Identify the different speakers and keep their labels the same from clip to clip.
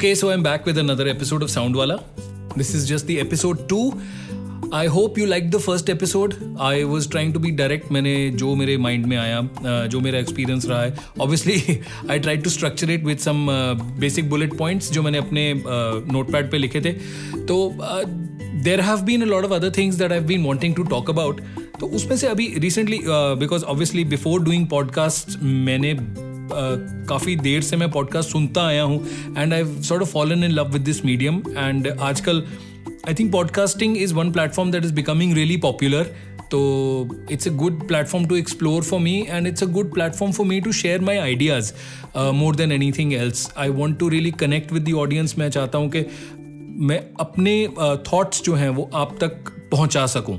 Speaker 1: Okay, so I'm back with another episode of Soundwala. This is just the episode two. I hope you like the first episode I was trying to be direct मैंने जो मेरे mind में आया जो मेरा experience रहा है obviously I try to structure it with some basic bullet points जो मैंने अपने नोट पैड पर लिखे थे तो there have been a lot of other things that have been wanting to talk about तो उसमें से अभी recently because obviously before doing podcast मैंने काफ़ी देर से मैं पॉडकास्ट सुनता आया हूँ and I sort of fallen in love with this medium and आजकल I think podcasting is one platform that is becoming really popular तो it's a good platform to explore for me and it's a good platform for me to share my ideas more than anything else I want to really connect with the audience मैं चाहता हूँ कि मैं अपने thoughts uh, जो हैं वो आप तक पहुँचा सकूँ।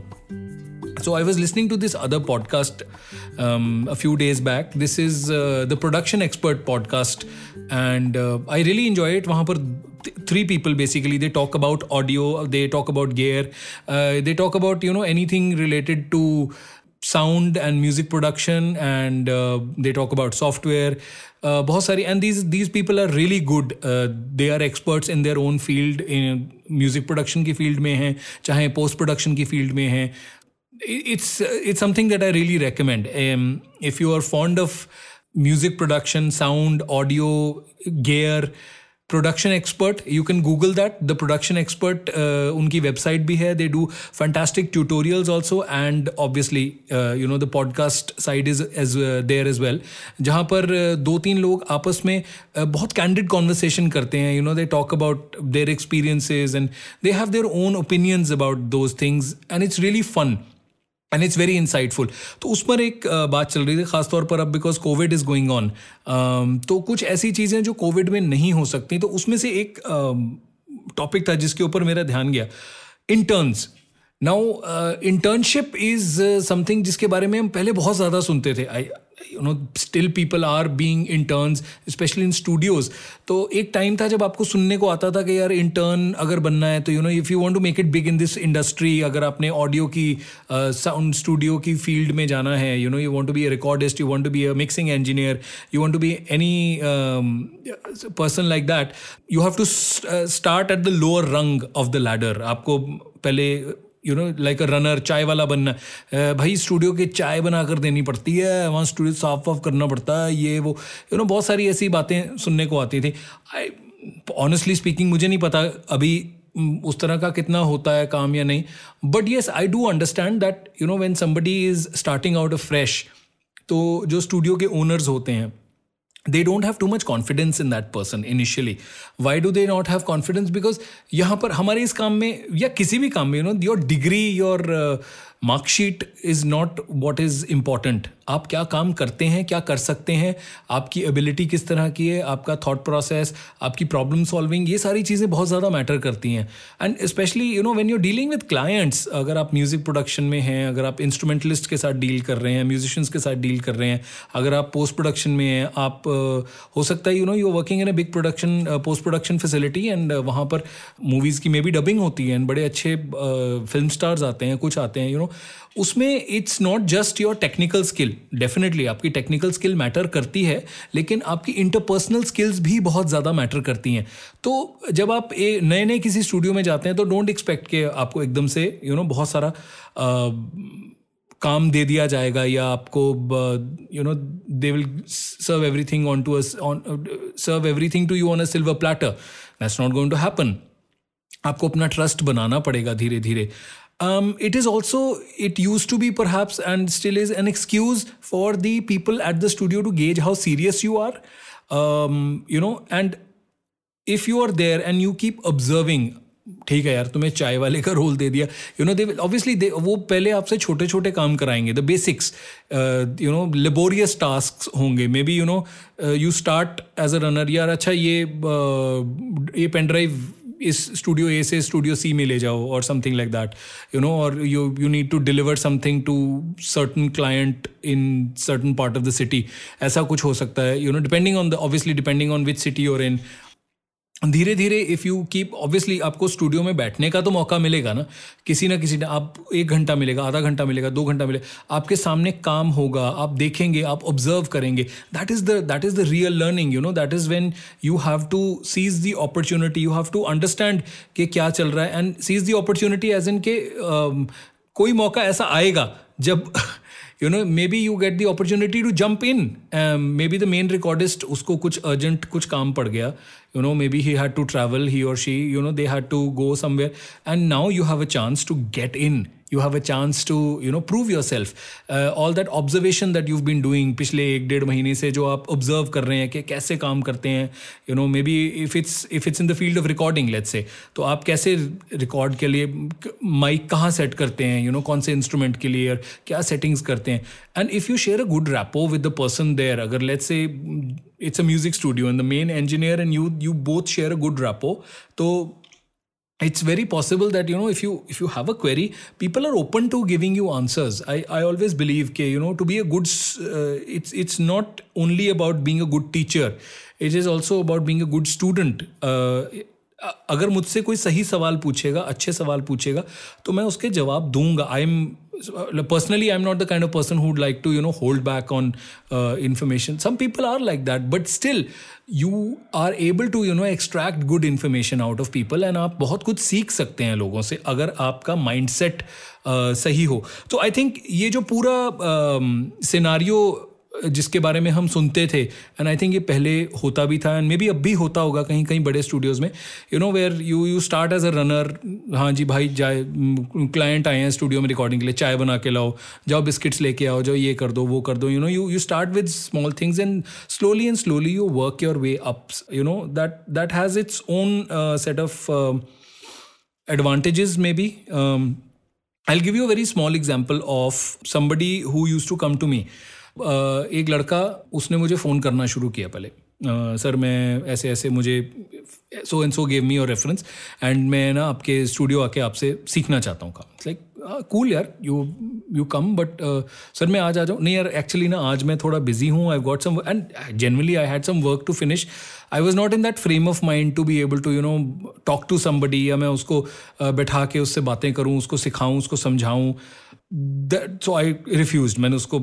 Speaker 1: So I was listening to this other podcast um, a few days back. This is uh, the Production Expert podcast, and uh, I really enjoy it. वहाँ पर three people basically they talk about audio, they talk about gear, uh, they talk about you know anything related to sound and music production, and uh, they talk about software. Uh, बहुत सारी and these these people are really good. Uh, they are experts in their own field. In music production की field में हैं, चाहे post production की field में हैं it's it's something that I really recommend. Um, if you are fond of music production, sound, audio, gear, production expert, you can Google that. The production expert, uh, unki website bhi hai. They do fantastic tutorials also, and obviously, uh, you know, the podcast side is as uh, there as well. जहाँ पर दो तीन लोग आपस में बहुत candid conversation करते हैं. You know, they talk about their experiences and they have their own opinions about those things, and it's really fun. And it's very insightful तो उस पर एक बात चल रही थी, खासतौर पर अब because COVID is going on तो कुछ ऐसी चीज़ें जो कोविड में नहीं हो सकती तो उसमें से एक टॉपिक था जिसके ऊपर मेरा ध्यान गया। Interns now internship is something जिसके बारे में हम पहले बहुत ज़्यादा सुनते थे। I you know still people are being interns specially in studios तो एक टाइम था जब आपको सुनने को आता था कि यार इंटर्न अगर बनना है तो you know if you want to make it big in this industry अगर आपने ऑडियो की साउंड uh, स्टूडियो की फ़ील्ड में जाना है you know you want to be a recordist you want to be a mixing engineer you want to be any person like that you have to start at the lower rung of the ladder आपको पहले you know like a runner चाय वाला बनना। भाई studio के चाय बना कर देनी पड़ती है, वहाँ स्टूडियो साफ़ वाफ करना पड़ता है, ये वो। यू नो बहुत सारी ऐसी बातें सुनने को आती थी। आई ऑनेस्टली स्पीकिंग मुझे नहीं पता अभी उस तरह का कितना होता है काम या नहीं। But yes I do understand that you know when somebody is starting out afresh तो जो स्टूडियो के ओनर्स होते हैं they don't have too much confidence in that person initially why do they not have confidence because यहाँ पर हमारे इस काम में या किसी भी काम में you know your degree your uh, marksheet is not what is important आप क्या काम करते हैं, क्या कर सकते हैं, आपकी एबिलिटी किस तरह की है, आपका थॉट प्रोसेस आपकी प्रॉब्लम सॉल्विंग ये सारी चीज़ें बहुत ज़्यादा मैटर करती हैं। And specially you know when you dealing with clients अगर आप म्यूज़िक प्रोडक्शन में हैं, अगर आप इंस्ट्रूमेंटलिस्ट के साथ डील कर रहे हैं म्यूजिशियंस के साथ डील कर रहे हैं, अगर आप पोस्ट प्रोडक्शन में हैं, आप हो सकता है you know you working in a big production post production facility and वहाँ पर मूवीज़ की मे बी डबिंग होती है एंड बड़े अच्छे फ़िल्म स्टार्स आते हैं, कुछ आते हैं यू नो उसमें it's not just your technical skill definitely आपकी टेक्निकल स्किल मैटर करती है लेकिन आपकी इंटरपर्सनल स्किल्स भी बहुत ज़्यादा मैटर करती हैं। तो जब आप नए नए किसी स्टूडियो में जाते हैं तो डोंट एक्सपेक्ट के आपको एकदम से यू you नो know, बहुत सारा आ, काम दे दिया जाएगा या आपको you know they will serve everything on to on serve everything to you on a silver platter that's not going to happen आपको अपना ट्रस्ट बनाना पड़ेगा धीरे धीरे um, it is also it used to be perhaps and still is an excuse for the people at the studio to gauge how serious you are um, you know and if you are there and you keep observing ठीक है यार तुम्हें चाय वाले का role दे दिया you know they obviously they वो पहले आपसे छोटे छोटे काम कराएंगे the basics you know laborious task होंगे maybe you know you start as a runner यार अच्छा ये uh, ये पेन ड्राइव इस स्टूडियो ए से स्टूडियो सी में ले जाओ और something like that you know और you you need to deliver something to certain client in certain part of the city ऐसा कुछ हो सकता है you know depending on the obviously depending on which city और इन धीरे धीरे इफ़ यू कीप ऑब्वियसली आपको स्टूडियो में बैठने का तो मौका मिलेगा ना। किसी ना किसी ने आप एक घंटा मिलेगा, आधा घंटा मिलेगा, दो घंटा मिलेगा। आपके सामने काम होगा, आप देखेंगे, आप ऑब्ज़र्व करेंगे। That is the that is the real learning you know that is when you have to seize the opportunity you have to understand कि क्या चल रहा है। And seize the opportunity as in के कोई मौका ऐसा आएगा जब you know maybe you get the opportunity to jump in maybe the main recordist उसको कुछ अर्जेंट कुछ काम पड़ गया you know maybe he had to travel he और she you know they had to go somewhere and now you have a chance to get in you have a chance to you know prove yourself all that observation that you been doing पिछले एक डेढ़ महीने से जो आप observe कर रहे हैं कि कैसे काम करते हैं you know maybe if it's if it's in the field of recording let say तो आप कैसे रिकॉर्ड के लिए माइक कहाँ सेट करते हैं यू नो कौन से इंस्ट्रूमेंट के लिए, क्या सेटिंग्स करते हैं? And if you share a good rapport with the person there अगर let say it's a music studio in the main engineer and you you both share a good rapport तो it's very possible that you know if you if you have a query people are open to giving you answers. I i always believe that you know to be a good uh, it's it's not only about being a good teacher. It is also about being a good student. Uh, अगर मुझसे कोई सही सवाल पूछेगा अच्छे सवाल पूछेगा तो मैं उसके जवाब दूँगा। I am personally I am not the kind of person who'd like to you know hold back on information some people are like that but still you are able to you know extract good information out of people and आप बहुत कुछ सीख सकते हैं लोगों से अगर आपका माइंड सेट uh, सही हो। तो आई थिंक ये जो पूरा सिनारी uh, जिसके बारे में हम सुनते थे एंड आई थिंक ये पहले होता भी था एंड मे बी अब भी होता होगा कहीं कहीं बड़े स्टूडियोज़ में। You know where you you start as a runner हाँ जी भाई जाए क्लाइंट आए हैं स्टूडियो में रिकॉर्डिंग के लिए चाय बना के लाओ जाओ बिस्किट्स लेके आओ जाओ ये कर दो वो कर दो। You know you you start with small things and slowly and slowly you work your way ups you know that that has its own set of advantages maybe. Um, i'll give you a very small example of somebody who used to come to me. एक लड़का उसने मुझे phone करना शुरू किया पहले। Sir मैं ऐसे ऐसे मुझे so and so gave me your reference and मैं ना आपके स्टूडियो आके आपसे सीखना चाहता हूँ काम। लाइक कूल यार you you come but sir मैं आज आ जाऊँ? नहीं यार एक्चुअली ना आज मैं थोड़ा बिज़ी हूँ I got some and generally I had some work to finish I was not in that frame of mind to be able to you know talk to somebody या मैं उसको uh, बैठा के उससे बातें करूँ उसको सिखाऊँ उसको समझाऊँ। सो आई रिफ्यूज मैंने उसको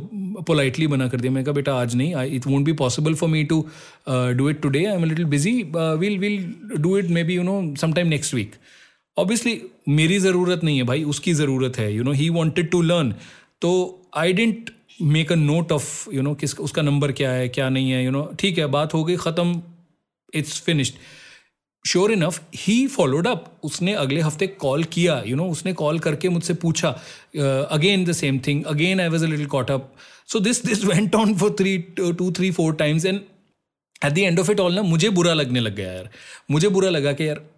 Speaker 1: पोलाइटली मना कर दिया। मैंने कहा, बेटा, आज नहीं I it won't be possible for me to do it today I am little busy will will do it maybe you know sometime next week obviously मेरी ज़रूरत नहीं है भाई, उसकी ज़रूरत है you know he wanted to learn तो I didn't make a note of you know किस उसका नंबर क्या है, क्या नहीं है यू नो ठीक है, बात हो गई, ख़त्म it's finished sure enough he followed up उसने अगले हफ़्ते कॉल किया यू you नो know, उसने कॉल करके मुझसे पूछा again the same thing again I was a little caught up so this this went on for three two three four times and at the end of it all ना मुझे बुरा लगने लग गया यार। मुझे बुरा लगा कि यार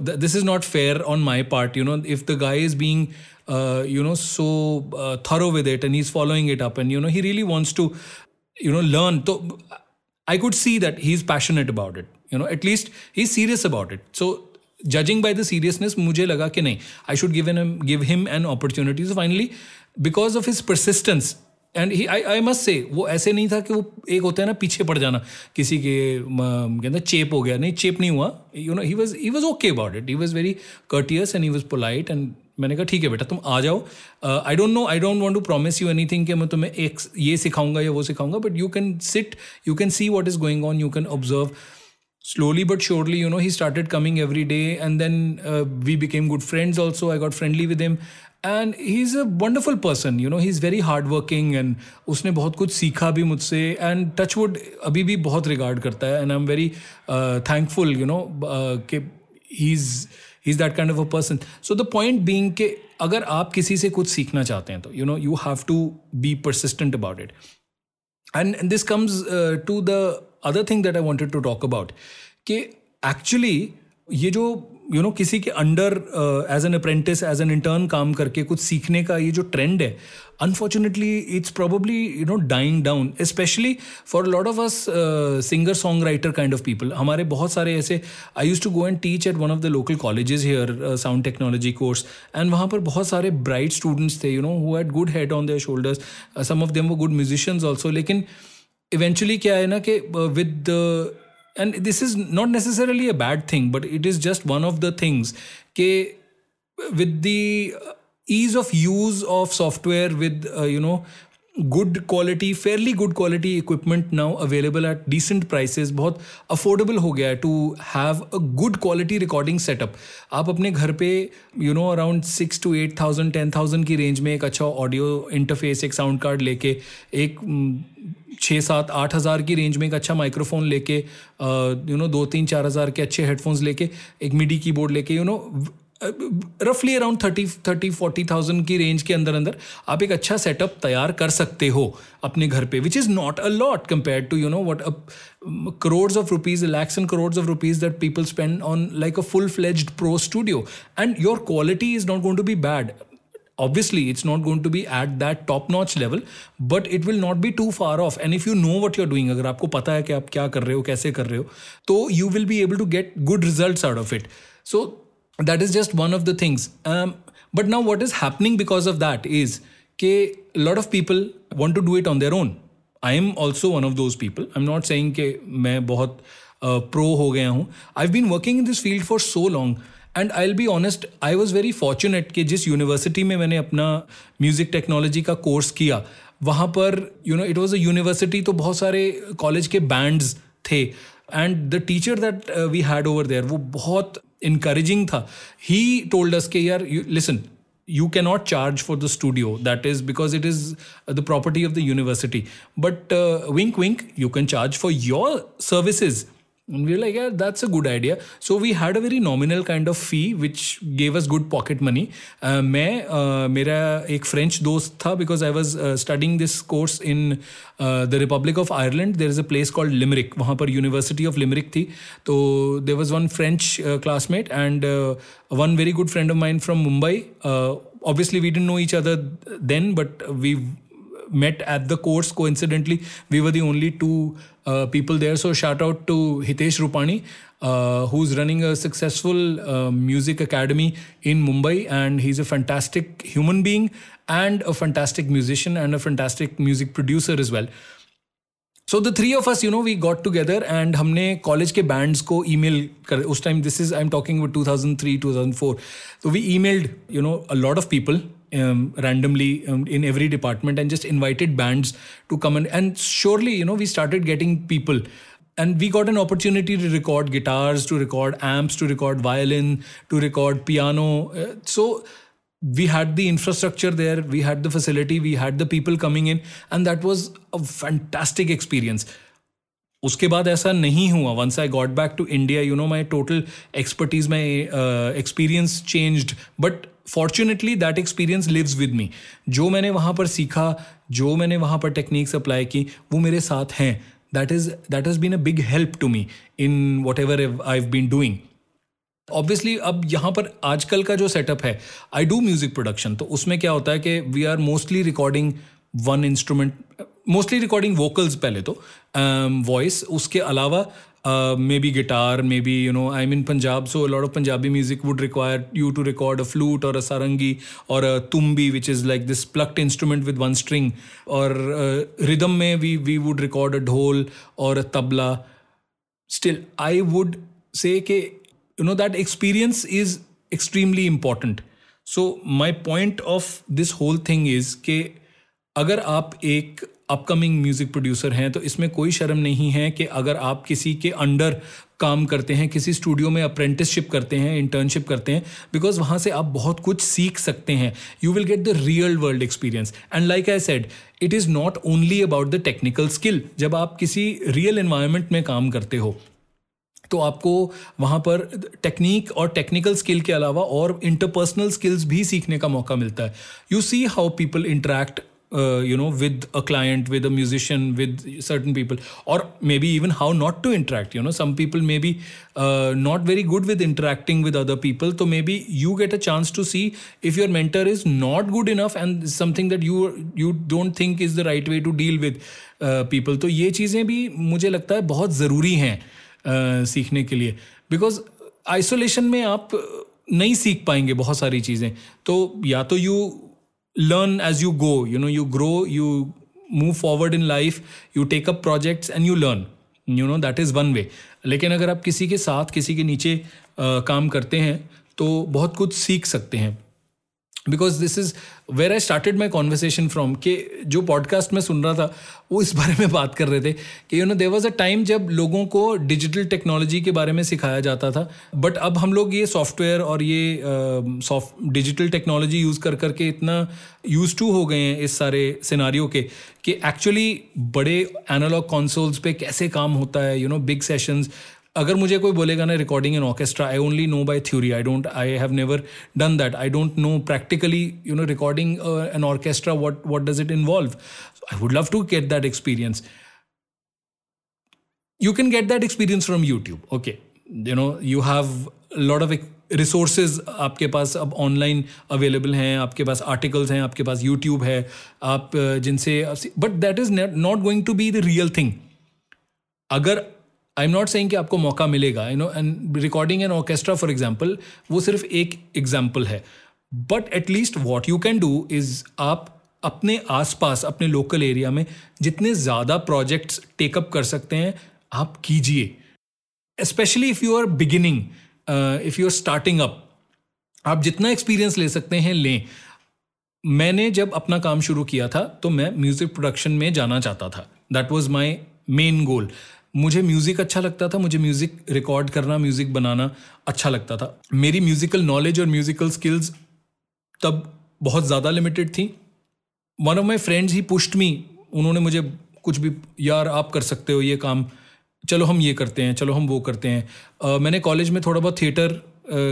Speaker 1: this is not fair on my part you know if the guy is being you know so thorough with it and and he's following it up and you know he really wants to you know learn. so i could see that he's passionate about it. you know, at least he's serious about it. So, judging by the seriousness, मुझे लगा कि नहीं I should give him, give him an opportunity. So, finally, because of his persistence and he I I must say वो ऐसे नहीं था कि वो एक होता है ना, पीछे पड़ जाना, किसी के कहते चेप हो गया, नहीं, चेप नहीं हुआ. You know he was he was okay about it he was very courteous and he was polite and मैंने कहा, ठीक है बेटा, तुम आ जाओ. I don't know I don't want to promise you anything कि मैं तुम्हें एक ये सिखाऊँगा या वो सिखाऊँगा but you can sit you can see what is going on you can observe slowly but surely you know he started coming every day and then uh, we became good friends also i got friendly with him and he's a wonderful person you know he's very hardworking and उसने बहुत कुछ सीखा भी मुझसे and touchwood अभी भी बहुत regard करता है and I'm very uh, thankful you know uh, कि he's he's that kind of a person so the point being कि अगर आप किसी से कुछ सीखना चाहते हैं तो you know you have to be persistent about it and, and this comes uh, to the other thing that I wanted to talk about कि एक्चुअली ये जो यू you नो know, किसी के under as an apprentice as an intern काम करके कुछ सीखने का ये जो ट्रेंड है unfortunately it's probably you know dying down specially for lot of us singer song writer kind of people हमारे बहुत सारे ऐसे I used to go and teach at one of the local colleges here sound technology course and वहाँ पर बहुत सारे bright students थे you know who had good head on their shoulders some of them वो good musicians also लेकिन eventually क्या है ना कि with and this is not necessarily a bad thing but it is just one of the things के with the ease of use of software with you know good quality fairly good quality equipment now available at decent prices बहुत affordable हो गया है to have a good quality recording setup आप अपने घर पे you know around six to eight thousand ten thousand की range में एक अच्छा ऑडियो इंटरफेस एक साउंड कार्ड लेके, एक mm, छः सात, आठ हज़ार की रेंज में एक अच्छा माइक्रोफोन लेके uh, यू नो दो तीन, चार हज़ार के अच्छे हेडफोन्स लेके, एक मिडी कीबोर्ड लेके यू नो रफली around thirty thirty forty thousand की रेंज के अंदर अंदर आप एक अच्छा सेटअप तैयार कर सकते हो अपने घर पे which is not a lot compare to you know what a crores of rupees lakhs and crores of rupees that people spend on like a full fledged pro studio and your quality is not going to be bad obviously, it's not going to be at that top notch level, but it will not be too far off. And if you know what you're doing, अगर आपको पता है कि आप क्या कर रहे हो, कैसे कर रहे हो तो you will be able to get good results out of it. So that is just one of the things um, but now what is happening because of that is a lot of people want to do it on their own i am also one of those people i'm not saying कि मैं बहुत pro हो गया हूँ i've been working in this field for so long and I be honest I was very fortunate कि जिस university में मैंने अपना म्यूज़िक टेक्नोलॉजी का कोर्स किया वहाँ पर you know it was a university तो बहुत सारे कॉलेज के बैंड्स थे and the teacher that we had over there वो बहुत encouraging tha. He told us ke yaar you, listen you cannot charge for the studio. That is because it is the property of the university. But uh, wink wink you can charge for your services and we were like, yeah, that's a good idea. So we had a very nominal kind of fee which gave us good pocket money. Uh, मैं uh, मेरा एक French दोस्त था because I was uh, studying this course in uh, the Republic of Ireland. There is a place called Limerick. वहाँ पर University of Limerick थी. तो there was one French uh, classmate and uh, one very good friend of mine from Mumbai. Uh, obviously, we didn't know each other then, but we met at the course coincidentally. We were the only two uh, people there. So shout out to Hitesh Rupani, uh, who's running a successful uh, music academy in Mumbai, and he's a fantastic human being and a fantastic musician and a fantastic music producer as well. So the three of us you know we got together and हमने college के bands को email कर उस time this is I am talking with 2003 2004 तो we emailed you know a lot of people um, randomly um, in every department and just invited bands to come and and surely you know we started getting people and we got an opportunity to record guitars to record amps to record violin to record piano uh, so we had the infrastructure there we had the facility we had the people coming in and that was a fantastic experience उसके बाद ऐसा नहीं हुआ once I got back to India you know my total expertise my experience changed but fortunately that experience lives with me जो मैंने वहाँ पर सीखा जो मैंने वहाँ पर टेक्निक्स अप्लाई की वो मेरे साथ हैं। That is that has been a big help to me in whatever I have been doing obviously अब यहाँ पर आजकल का जो सेटअप है आई डू म्यूज़िक प्रोडक्शन तो उसमें क्या होता है कि we are mostly recording one instrument mostly recording vocals पहले तो वॉइस um, उसके अलावा maybe guitar maybe you know I mean Punjab so lot of Punjabi music would require you to record a flute और अ सारंगी और a tumbi which is like this plucked instrument with one string और rhythm में we we would record a dhol और a tabla still I would say के you know that experience is extremely important so my point of this whole thing is कि अगर आप एक upcoming music producer हैं तो इसमें कोई शर्म नहीं है कि अगर आप किसी के अंडर काम करते हैं, किसी स्टूडियो में अप्रेंटिसशिप करते हैं इंटर्नशिप करते हैं बिकॉज़ वहाँ से आप बहुत कुछ सीख सकते हैं। You will get the real world experience and like I said it is not only about the technical skill जब आप किसी रियल इन्वायरमेंट में काम करते हो तो आपको वहाँ पर टेक्निक और टेक्निकल स्किल के अलावा और इंटरपर्सनल स्किल्स भी सीखने का मौका मिलता है। You see how people interact you know with a client with a musician with certain people और maybe even how not to interact you know some people may be not very good with interacting with other people तो maybe you get a chance to see if your mentor is not good enough and something that you you don't think is the right way to deal with people तो ये चीज़ें भी मुझे लगता है बहुत ज़रूरी हैं सीखने के लिए। बिकॉज़ आइसोलेशन में आप नहीं सीख पाएँगे बहुत सारी चीज़ें। तो या तो you learn as you go you know you grow you move forward in life you take up projects and you learn you know that is one way लेकिन अगर आप किसी के साथ किसी के नीचे uh, काम करते हैं तो बहुत कुछ सीख सकते हैं। Because this is where I started my conversation from कि जो पॉडकास्ट में सुन रहा था, वो इस बारे में बात कर रहे थे कि you know there was a time जब लोगों को डिजिटल टेक्नोलॉजी के बारे में सिखाया जाता था बट अब हम लोग ये सॉफ्टवेयर और ये सॉफ्ट डिजिटल टेक्नोलॉजी यूज़ कर करके इतना यूज़ टू हो गए हैं इस सारे सिनारियों के कि एक्चुअली बड़े एनालॉग कॉन्सोल्स पे कैसे काम होता है यू नो बिग सेशंस अगर मुझे कोई बोलेगा ना recording in orchestra I only know by theory I don't I have never done that I don't know practically you know recording an orchestra what what does it involve I would love to get that experience you can get that experience from YouTube. Okay, you know you have a lot of resources आपके पास अब online available हैं आपके पास articles हैं आपके पास YouTube है आप जिनसे but that is not going to be the real thing अगर आई एम नॉट सेइंग कि आपको मौका मिलेगा you know and recording an orchestra for example वो सिर्फ़ एक एग्ज़ाम्पल है। But at least what you can do is आप अपने आसपास, अपने लोकल एरिया में जितने ज़्यादा प्रोजेक्ट्स टेकअप कर सकते हैं, आप कीजिए। Specially if you are beginning if you are starting up आप जितना एक्सपीरियंस ले सकते हैं, लें। मैंने जब अपना काम शुरू किया था तो मैं म्यूज़िक प्रोडक्शन में जाना चाहता था। That was my main goal मुझे म्यूज़िक अच्छा लगता था मुझे म्यूज़िक रिकॉर्ड करना म्यूज़िक बनाना अच्छा लगता था। मेरी म्यूज़िकल नॉलेज और म्यूज़िकल स्किल्स तब बहुत ज़्यादा लिमिटेड थी। One of my friends he pushed me उन्होंने मुझे कुछ भी यार आप कर सकते हो ये काम चलो हम ये करते हैं चलो हम वो करते हैं। uh, मैंने कॉलेज में थोड़ा बहुत थिएटर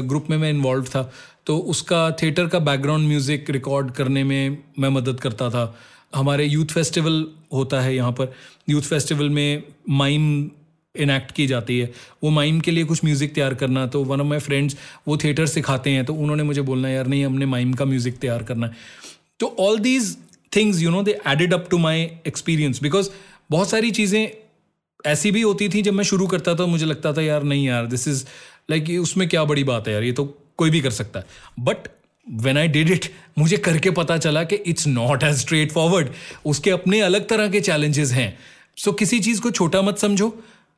Speaker 1: ग्रुप में मैं इन्वॉल्व था तो उसका थिएटर का बैकग्राउंड म्यूज़िक रिकॉर्ड करने में मैं मदद करता था। हमारे यूथ फेस्टिवल होता है यहाँ पर। यूथ फेस्टिवल में माइम इनैक्ट की जाती है। वो माइम के लिए कुछ म्यूज़िक तैयार करना तो वन ऑफ़ माई फ्रेंड्स वो थिएटर सिखाते हैं तो उन्होंने मुझे बोलना, यार नहीं, हमने माइम का म्यूज़िक तैयार करना है। तो all these things you know they added up to my experience because बहुत सारी चीज़ें ऐसी भी होती थी, जब मैं शुरू करता था, मुझे लगता था, यार नहीं यार दिस इज़ लाइक उसमें क्या बड़ी बात है यार, ये तो कोई भी कर सकता है। But when I did it मुझे करके पता चला कि it's not as straightforward उसके अपने अलग तरह के चैलेंजेस हैं। सो so, किसी चीज़ को छोटा मत समझो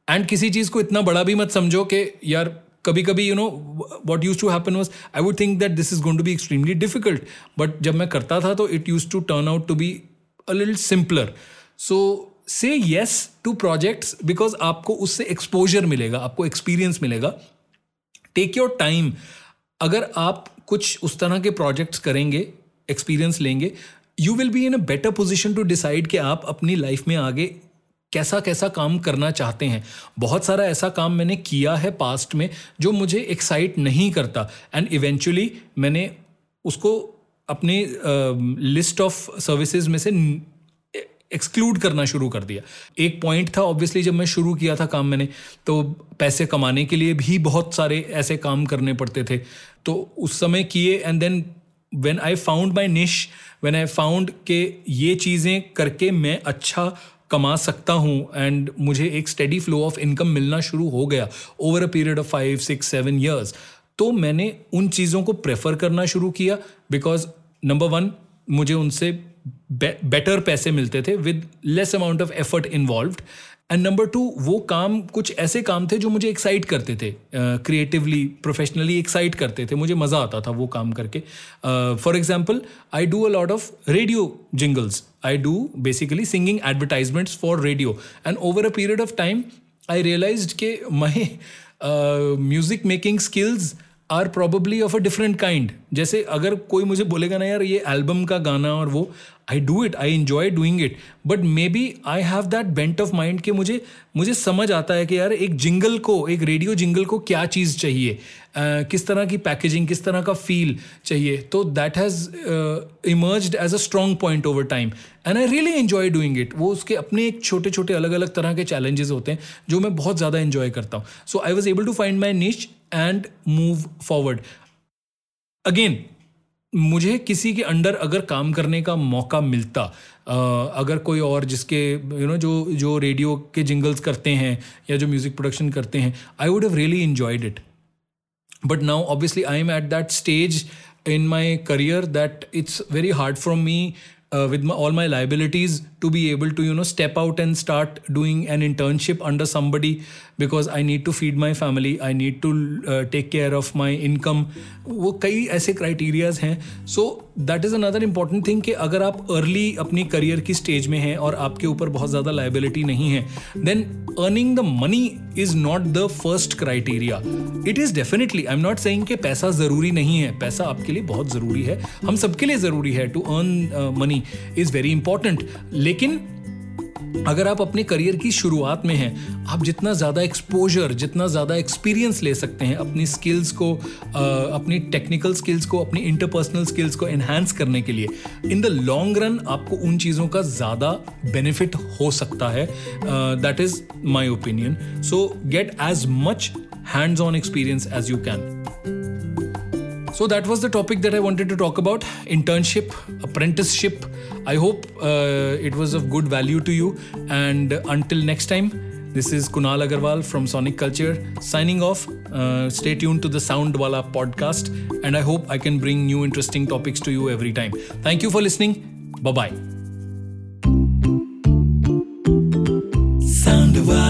Speaker 1: एंड किसी चीज़ को इतना बड़ा भी मत समझो कि यार कभी कभी you know what used to happen was I would think that this is going to be extremely difficult but जब मैं करता था तो it used to turn out to be a little simpler so say yes to projects because आपको उससे exposure मिलेगा आपको experience मिलेगा। टेक योर टाइम अगर आप कुछ उस तरह के प्रोजेक्ट्स करेंगे एक्सपीरियंस लेंगे you will be in a better position to decide कि आप अपनी लाइफ में आगे कैसा कैसा काम करना चाहते हैं। बहुत सारा ऐसा काम मैंने किया है पास्ट में जो मुझे एक्साइट नहीं करता। एंड इवेंचुअली मैंने उसको अपने लिस्ट ऑफ़ सर्विसेज़ में से एक्सक्लूड करना शुरू कर दिया। एक पॉइंट था ऑब्वियसली जब मैं शुरू किया था काम मैंने तो पैसे कमाने के लिए भी बहुत सारे ऐसे काम करने पड़ते थे। तो उस समय किए and then when I found my niche when I found के ये चीज़ें करके मैं अच्छा कमा सकता हूँ एंड मुझे एक स्टेडी फ्लो ऑफ़ इनकम मिलना शुरू हो गया over a period of five six seven years तो मैंने उन चीज़ों को प्रेफर करना शुरू किया बिकॉज़ नंबर वन मुझे उनसे बेटर पैसे मिलते थे with less amount of effort involve and number two वो काम कुछ ऐसे काम थे जो मुझे एक्साइट करते थे क्रिएटिवली प्रोफेशनली एक्साइट करते थे, मुझे मज़ा आता था वो काम करके। For example I do a lot of radio jingles I do basically singing advertisements for radio and over a period of time I realize के my music making skills are probably of a different kind जैसे अगर कोई मुझे बोलेगा ना, यार, ये album का गाना और वो I do it I enjoy doing it but maybe I have that bent of mind कि मुझे मुझे समझ आता है कि यार एक जिंगल को एक रेडियो जिंगल को क्या चीज़ चाहिए? uh, किस तरह की पैकेजिंग किस तरह का फील चाहिए? तो that has emerge as a strong point over time and I really enjoy doing it वो उसके अपने एक छोटे छोटे अलग अलग तरह के चैलेंजेस होते हैं जो मैं बहुत ज़्यादा इन्जॉय करता हूँ। So I was able to find my niche and move forward again मुझे किसी के अंडर अगर काम करने का मौका मिलता अगर कोई और जिसके यू नो जो जो रेडियो के जिंगल्स करते हैं या जो म्यूज़िक प्रोडक्शन करते हैं I would have really enjoyed it but now obviously I am at that stage in my career that it's very hard from me uh, with my, all my liabilities to be able to you know step out and start doing an internship under somebody because I need to feed my family I need to uh, take care of my income वो कई ऐसे criterias हैं सो that is another important thing कि अगर आप early अपनी career की stage में हैं और आपके ऊपर बहुत ज़्यादा लाइबिलिटी नहीं है then earning the money is not the first criteria it is definitely I am not saying कि पैसा ज़रूरी नहीं है, पैसा आपके लिए बहुत ज़रूरी है। हम सबके लिए ज़रूरी है to earn money is very important लेकिन अगर आप अपने करियर की शुरुआत में हैं, आप जितना ज़्यादा एक्सपोजर जितना ज़्यादा एक्सपीरियंस ले सकते हैं अपनी स्किल्स को अपनी टेक्निकल स्किल्स को, अपनी इंटरपर्सनल स्किल्स को एनहांस करने के लिए इन द लॉन्ग रन आपको उन चीज़ों का ज़्यादा बेनिफिट हो सकता है। That is my opinion so get as much hands on experience as you can So that was the topic that I wanted to talk about internship, apprenticeship. I hope uh, it was of good value to you. And until next time, this is Kunal Agarwal from Sonic Culture signing off. Uh, stay tuned to the Soundwala podcast, and I hope I can bring new interesting topics to you every time. Thank you for listening. Bye bye. Soundwala.